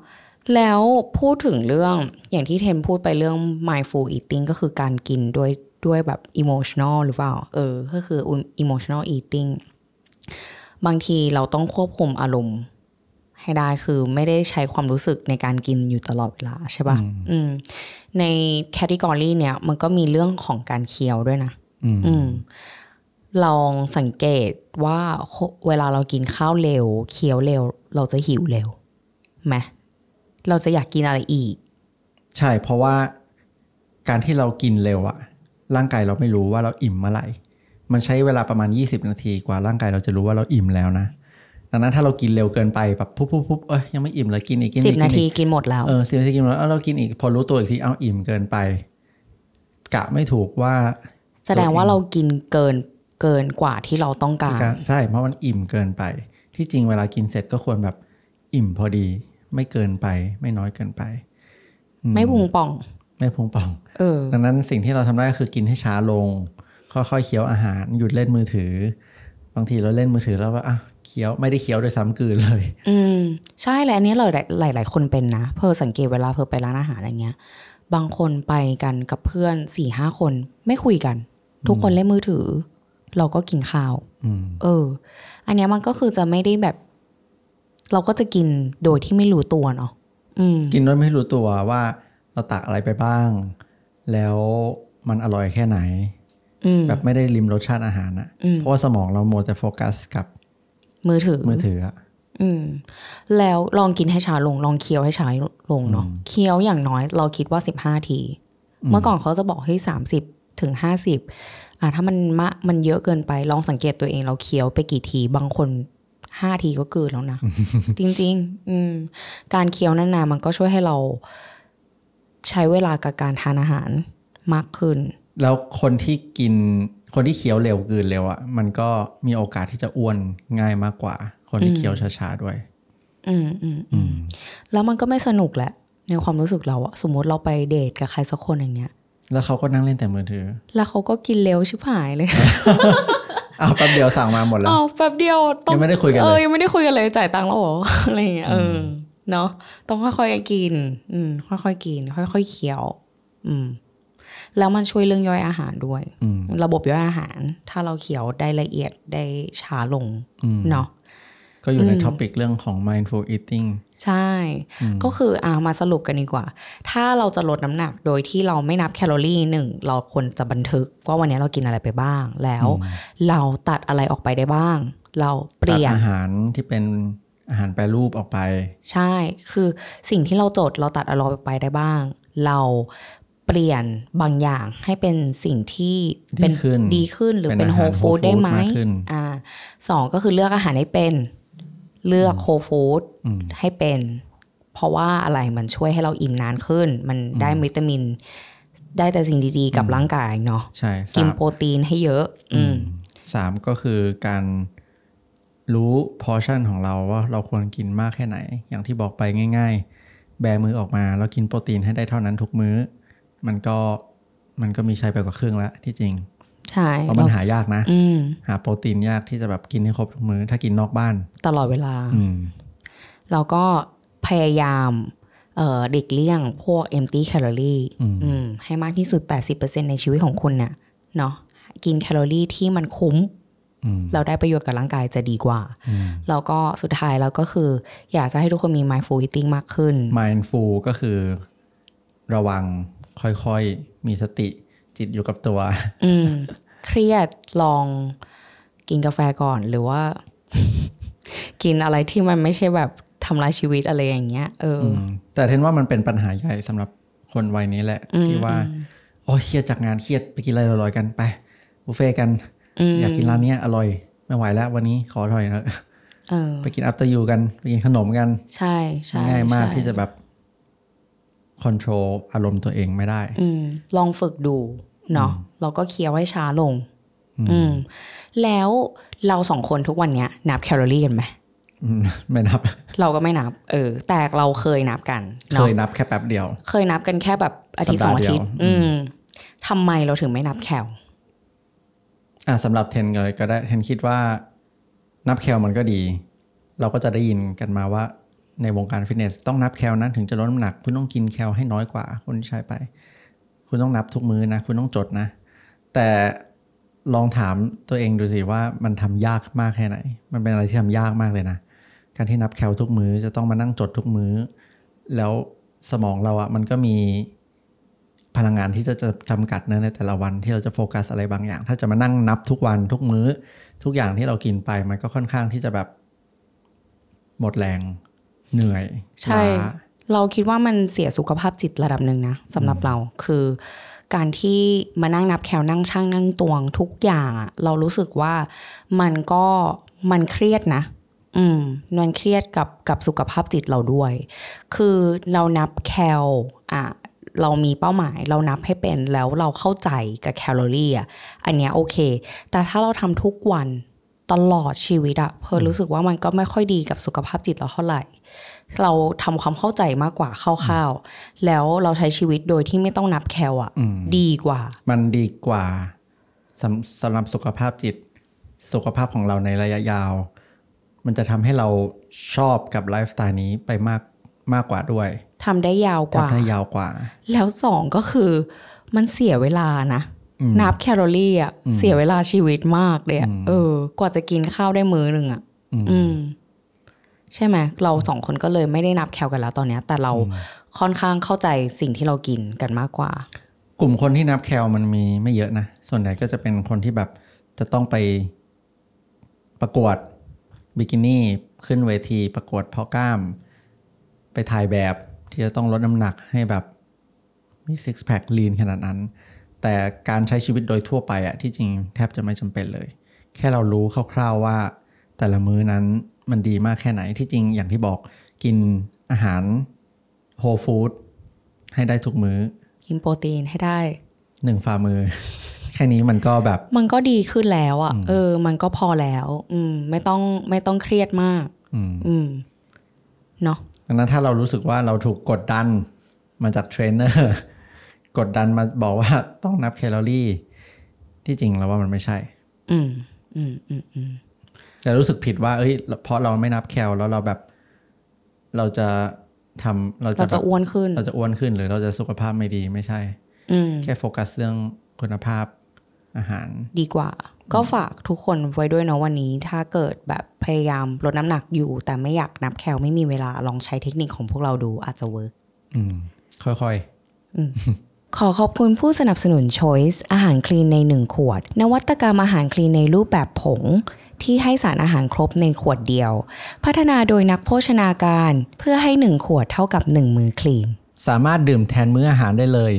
แล้วพูดถึงเรื่องอย่างที่เทนพูดไปเรื่อง mindful eating ก็คือการกินด้วยด้วยแบบ emotional หรือเปล่า เออ ก็คือ emotional eating บางทีเราต้องควบคุมอารมณ์ ให้ได้คือไม่ได้ใช้ความรู้สึกในการกินอยู่ตลอดเวลาใช่ปะ่ะอืม ในแคตตากรีเนี่ย มันก็มีเรื่องของการเคี้ยวด้วยนะ อืมอืม ลองสังเกตว่าเวลาเรากินข้าวเร็ว เคี้ยวเร็ว เราจะหิวเร็วไหมเราจะอยากกินอะไรอีก ใช่เพราะว่าการที่เรากินเร็วอะร่างกายเราไม่รู้ว่าเราอิ่มเมื่อไหร่มันใช้เวลาประมาณ 20 นาทีกว่าร่างกายเราจะรู้ว่าเราอิ่มแล้วนะดังนั้นถ้าเรากินเร็วเกินไปแบบปุ๊บปุ๊บปุ๊บเอ้ยยังไม่อิ่มเลยกินอีกกินสิอีบกนากิทีอีกกินหมดแล้วเออสิบนาทีกินแล้วเอ้าเรากินอีกพอรู้ตัวอีกทีเอ้าอิ่มเกินไป กะไม่ถูกว่า แสดงว่าเรากินเกิน เกินกว่าที่เราต้องการการ ใช่ เพราะมันอิ่มเกินไป ที่จริงเวลากินเสร็จก็ควรแบบอิ่มพอดี ไม่เกินไป ไม่น้อยเกินไป ไม่พุงป่อง ไม่พุงป่องเออดังนั้นสิ่งที่เราทำได้ก็คือกินให้ช้าลง ค่อยๆเคี้ยวอาหารหยุดเล่นมือถือ บางทีเราเล่นมือถือแล้วว่าอะเคี้ยวไม่ได้เคี้ยวโดยซ้ำกลืนเลย อืมใช่และอันนี้เราหลายหลายๆคนเป็นนะเพอสังเกตเวลาเพอไปร้านอาหารอะไรเงี้ย บางคนไปกันกับเพื่อนสี่ห้าคนไม่คุยกัน ทุกคนเล่นมือถือ เราก็กินข้าวอืมเออ อันเนี้ยมันก็คือจะไม่ได้แบบ เราก็จะกินโดยที่ไม่รู้ตัวเนาะอืมกินโดยไม่รู้ตัวว่าเราตักอะไรไปบ้าง แล้วมันอร่อยแค่ไหนอืมแบบไม่ได้ริมรสชาติอาหารอะอืมเพราะว่าสมองเราโมวแต่โฟกัสกับ มือถือมือถืออะอืม แล้วลองกินให้ช้าลง ลองเคี้ยวให้ช้าลงเนาะเคี้ยวอย่างน้อย เราคิดว่าสิบห้าที เมื่อก่อนเขาจะบอกให้สามสิบถึงห้าสิบ อะถ้ามันมะมันเยอะเกินไปลองสังเกตตัวเองเราเคี้ยวไปกี่ทีบางคนห้าทีก็เกินแล้วนะ จริง ๆ อืม การเคี้ยวนานๆมันก็ช่วยให้เราใช้เวลากับการทานอาหารมากขึ้น แล้วคนที่กินคนที่เคี้ยวเร็วกลืนเร็วอะมันก็มีโอกาสที่จะอ้วนง่ายมากกว่า คนที่เคี้ยวช้าๆด้วย อืมอืมอืมแล้วมันก็ไม่สนุกแหละ ในความรู้สึกเราอะสมมติเราไปเดทกับใครสักคนอย่างเงี้ย แล้วเขาก็นั่งเล่นแต่มือถือ แล้วเขาก็กินเร็วชิบหายเลยอ้าวแป๊บเดียวสั่งมาหมดแล้วอ้าวแป๊บเดียวต้องยังไม่ได้คุยกันเลยเออยังไม่ได้คุยกันเลยจ่ายตังค์แล้วเหรออะไรอย่างเงี้ยเออเนาะต้องค่อยๆกิน อืม ค่อยๆกิน ค่อยๆเคี้ยว อืม แล้วมันช่วยเรื่องย่อยอาหารด้วยอืมระบบย่อยอาหาร ถ้าเราเคี้ยวได้ละเอียดได้ช้าลงอืมเนาะก็อยู่ในท็อปิกเรื่องของ mindful eating ใช่ ก็คืออ่ามาสรุปกันดีกว่า ถ้าเราจะลดน้ำหนักโดยที่เราไม่นับแคลอรี่หนึ่งเราควรจะบันทึกว่าวันนี้เรากินอะไรไปบ้าง แล้ว เราตัดอะไรออกไปได้บ้าง เราเปตัดลี่ยนอาหารที่เป็นอาหารแปรรูปออกไป ใช่ คือสิ่งที่เราจดเราตัดอะไรออกไปได้บ้าง เราเปลี่ยนบางอย่างให้เป็นสิ่งที่เป็นดีขึ้นดีขึ้นหรือเป็นเป็นอาโฮหารฟู้ด whole ได้ไหม food มากขึ้นอ่าสองก็คือเลือกอาหารให้เป็น เลือกโฮฟู้ดให้เป็น เพราะว่าอะไรมันช่วยให้เราอิ่มนานขึ้น มันได้วิตามิน ได้แต่สิ่งดีๆ กับร่างกายเนาะใช่กินสามโปรตีนให้เยอะ อืมสามก็คือการรู้พอชั่นของเราว่าเราควรกินมากแค่ไหน อย่างที่บอกไปง่าย ๆ แบมือออกมาแล้วกินโปรตีนให้ได้เท่านั้นทุกมื้อ มันก็มันก็มีใช้ไปกว่าครึ่งแล้วที่จริง ใช่เพราะมันหายากนะอืมหาโปรตีนยากที่จะแบบกินให้ครบทุกมื้อถ้ากินนอกบ้าน ตลอดเวลาอืมเราก็พยายามเอ่อเด็กเลี่ยงพวก empty calorie อืมอืมให้มากที่สุด 80%ในชีวิตของคุณเนี่ยเนาะกินแคลอรี่ที่มันคุ้มอืมเราได้ประโยชน์กับร่างกายจะดีกว่าอืมแล้วก็สุดท้ายแล้วก็คือ อยากจะให้ทุกคนมี mindful eating มากขึ้น mindful ก็คือ ระวังค่อยๆ มีสติ จิตอยู่กับตัว อืม เครียดลองกินกาแฟก่อนหรือว่า กินอะไรที่มันไม่ใช่แบบทำลายชีวิตอะไรอย่างเงี้ยเอออมแต่เทนว่ามันเป็นปัญหาใหญ่สำหรับคนวัยนี้แหละ ที่ว่าโอ้ยเครียดจากงานเครียดไปกินอะไรอร่อยๆกันไปบุฟเฟ่ต์กัน อยากกินร้านเนี้ยอร่อย ไม่ไหวแล้ว วันนี้ขอถอยนะเออไปกินอั t เตอร์ยูกัน ไปกินขนมกัน ใช่ใช่ง่ายมากใช่ที่จะแบบ ค o n t r o l อารมณ์ตัวเองไม่ได้อืมลองฝึกดูเนาะเราก็เคี้ยวให้ช้าลง อืม แล้วเราสองคนทุกวันเนี้ย นับแคลอรี่กันไหมอืมไม่นับ เราก็ไม่นับ เออ แต่เราเคยนับกัน เคเนาะยนับแค่แป๊บเดียว เคยนับกันแค่แบบอาทิตย์สสัอปงดาห์อาทิตย์เดียวอืมทำไมเราถึงไม่นับแคลอะสำหรับเทนเลยก็ได้เทนคิดว่า นับแคลมันก็ดี เราก็จะได้ยินกันมาว่า ในวงการฟิตเนสต้องนับแคลนะถึงจะลดน้ำหนัก คุณต้องกินแคลให้น้อยกว่าคนที่ใช้ไป คุณต้องนับทุกมื้อนะ คุณต้องจดนะ แต่ลองถามตัวเองดูสิว่ามันทำยากมากแค่ไหน มันเป็นอะไรที่ทำยากมากเลยนะ การที่นับแคลทุกมื้อจะต้องมานั่งจดทุกมื้อ แล้วสมองเราอะมันก็มีพลังงานที่จะจะจำกัดเนะในแต่ละวันที่เราจะโฟกัสอะไรบางอย่าง ถ้าจะมานั่งนับทุกวันทุกมื้อ ทุกอย่างที่เรากินไปมันก็ค่อนข้างที่จะแบบหมดแรง เหนื่อยใช่ล้าเราคิดว่ามันเสียสุขภาพจิตระดับหนึ่งนะสำหรับเราคือการที่มานั่งนับแคลนั่งช่างนั่งตวงทุกอย่างอะเรารู้สึกว่ามันก็มันเครียดนะ อืมมันเครียดกับกับสุขภาพจิตเราด้วย คือเรานับแคลอะเรามีเป้าหมายเรานับให้เป็นแล้วเราเข้าใจกับแคลอรี่อะอันเนี้ยโอเค แต่ถ้าเราทำทุกวันตลอดชีวิตอะเพอรู้สึกว่ามันก็ไม่ค่อยดีกับสุขภาพจิตเราเท่าไหร่ เราทำความเข้าใจมากกว่าคร่าวๆแล้วเราใช้ชีวิตโดยที่ไม่ต้องนับแคลอะดีกว่า มันดีกว่าสำสำหรับสุขภาพจิต สุขภาพของเราในระยะยาว มันจะทำให้เราชอบกับไลฟ์สไตล์นี้ไปมากมากกว่าด้วยทำได้ยาวกว่าทำได้ยาวกว่า แล้วสองก็คือ มันเสียเวลานะนับแคลอรี่อะเสียเวลาชีวิตมากเลยอะเออ กว่าจะกินข้าวได้มื้อหนึ่งอะอืม ใช่ไหมเราสองคนก็เลยไม่ได้นับแคลกันแล้วตอนเนี้ยแต่เราค่อนข้างเข้าใจสิ่งที่เรากินกันมากกว่า กลุ่มคนที่นับแคลมันมีไม่เยอะนะส่วนใหญ่ก็จะเป็นคนที่แบบจะต้องไปประกวดบิกินี่ขึ้นเวทีประกวดเพาะกล้าม ไปถ่ายแบบที่จะต้องลดน้ำหนักให้แบบมีซิกแพคลีนขนาดนั้น แต่การใช้ชีวิตโดยทั่วไปอะที่จริงแทบจะไม่จำเป็นเลย แค่เรารู้คร่าวๆว่าแต่ละมื้อนั้น มันดีมากแค่ไหนที่จริงอย่างที่บอกกินอาหาร whole food ให้ได้ทุกมื้อ กินโปรตีนให้ได้หนึ่งฝ่ามือ แค่นี้มันก็แบบ มันก็ดีขึ้นแล้วอะ่ะ เออ มันก็พอแล้ว อืม ไม่ต้องไม่ต้องเครียดมาก อืมอืมเนาะดังนั้นถ้าเรารู้สึกว่าเราถูกกดดันมาจากเทรนเนอร์กดดันมาบอกว่าต้องนับแคลอรี่ ที่จริงแล้วว่ามันไม่ใช่ อืม อืมอืมอืม แต่รู้สึกผิดว่าเอ้ยเพราะเราไม่นับแคลแล้วเราแบบ เราจะทำเราจะเราจะแบบอ้วนขึ้น เราจะอ้วนขึ้นหรือเราจะสุขภาพไม่ดีไม่ใช่ อืมแค่โฟกัสเรื่องคุณภาพอาหาร ดีกว่า ก็ฝากทุกคนไว้ด้วยเนาะวันนี้ ถ้าเกิดแบบพยายามลดน้ำหนักอยู่ แต่ไม่อยากนับแคลไม่มีเวลาลองใช้เทคนิคของพวกเราดูอาจจะ work อืมค่อยขอขอบคุณผู้สนับสนุน Choice อาหารคลีนใน 1 ขวด นวัตกรรมอาหารคลีนในรูปแบบผง ที่ให้สารอาหารครบในขวดเดียว พัฒนาโดยนักโภชนาการเพื่อให้ 1 ขวดเท่ากับ 1 มือคลีน สามารถดื่มแทนมื้ออาหารได้เลย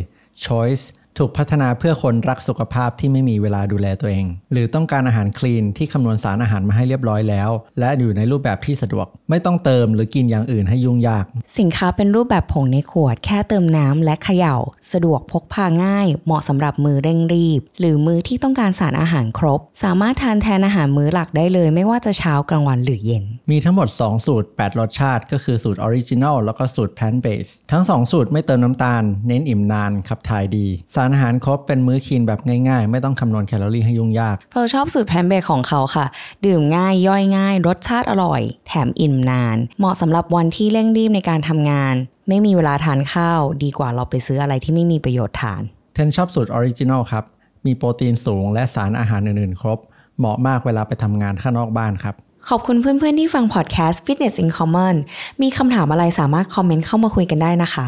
Choice ถูกพัฒนาเพื่อคนรักสุขภาพที่ไม่มีเวลาดูแลตัวเอง หรือต้องการอาหารคลีนที่คำนวณสารอาหารมาให้เรียบร้อยแล้ว และอยู่ในรูปแบบที่สะดวก ไม่ต้องเติมหรือกินอย่างอื่นให้ยุ่งยาก สินค้าเป็นรูปแบบผงในขวด แค่เติมน้ำและเขย่า สะดวกพกพาง่าย เหมาะสำหรับมื้อเร่งรีบ หรือมื้อที่ต้องการสารอาหารครบ สามารถทานแทนอาหารมื้อหลักได้เลย ไม่ว่าจะเช้ากลางวันหรือเย็น มีทั้งหมด 2 สูตร 8 รสชาติ ก็คือสูตรออริจิน l ลแล้วก็สูตร plant based ทั้ง 2 สูตรไม่เติมน้ำตาล เน้นอิ่มนานขับถ่ายดีสารอาหารครบเป็นมื้อ clean แบบง่ายๆ ไม่ต้องคำนวณแคลอรี่ให้ยุ่งยากเพิร์ลชอบสูตร plant based ของเขาค่ะ ดื่มง่ายย่อยง่าย รสชาติอร่อย แถมอิ่มนาน เหมาะสำหรับวันที่เร่งรีบในการทำงาน ไม่มีเวลาทานข้าว ดีกว่าเราไปซื้ออะไรที่ไม่มีประโยชน์ทาน เทนชอบสูตรออริจิน l ลครับ มีโปรตีนสูงและสารอาหารอื่นๆ ครบ เหมาะมากเวลาไปทำงานข้างนอกบ้านครับขอบคุณเพื่อนๆที่ฟังพอดแคสต์ Fitness in Common มีคำถามอะไรสามารถ comment เข้ามาคุยกันได้นะคะ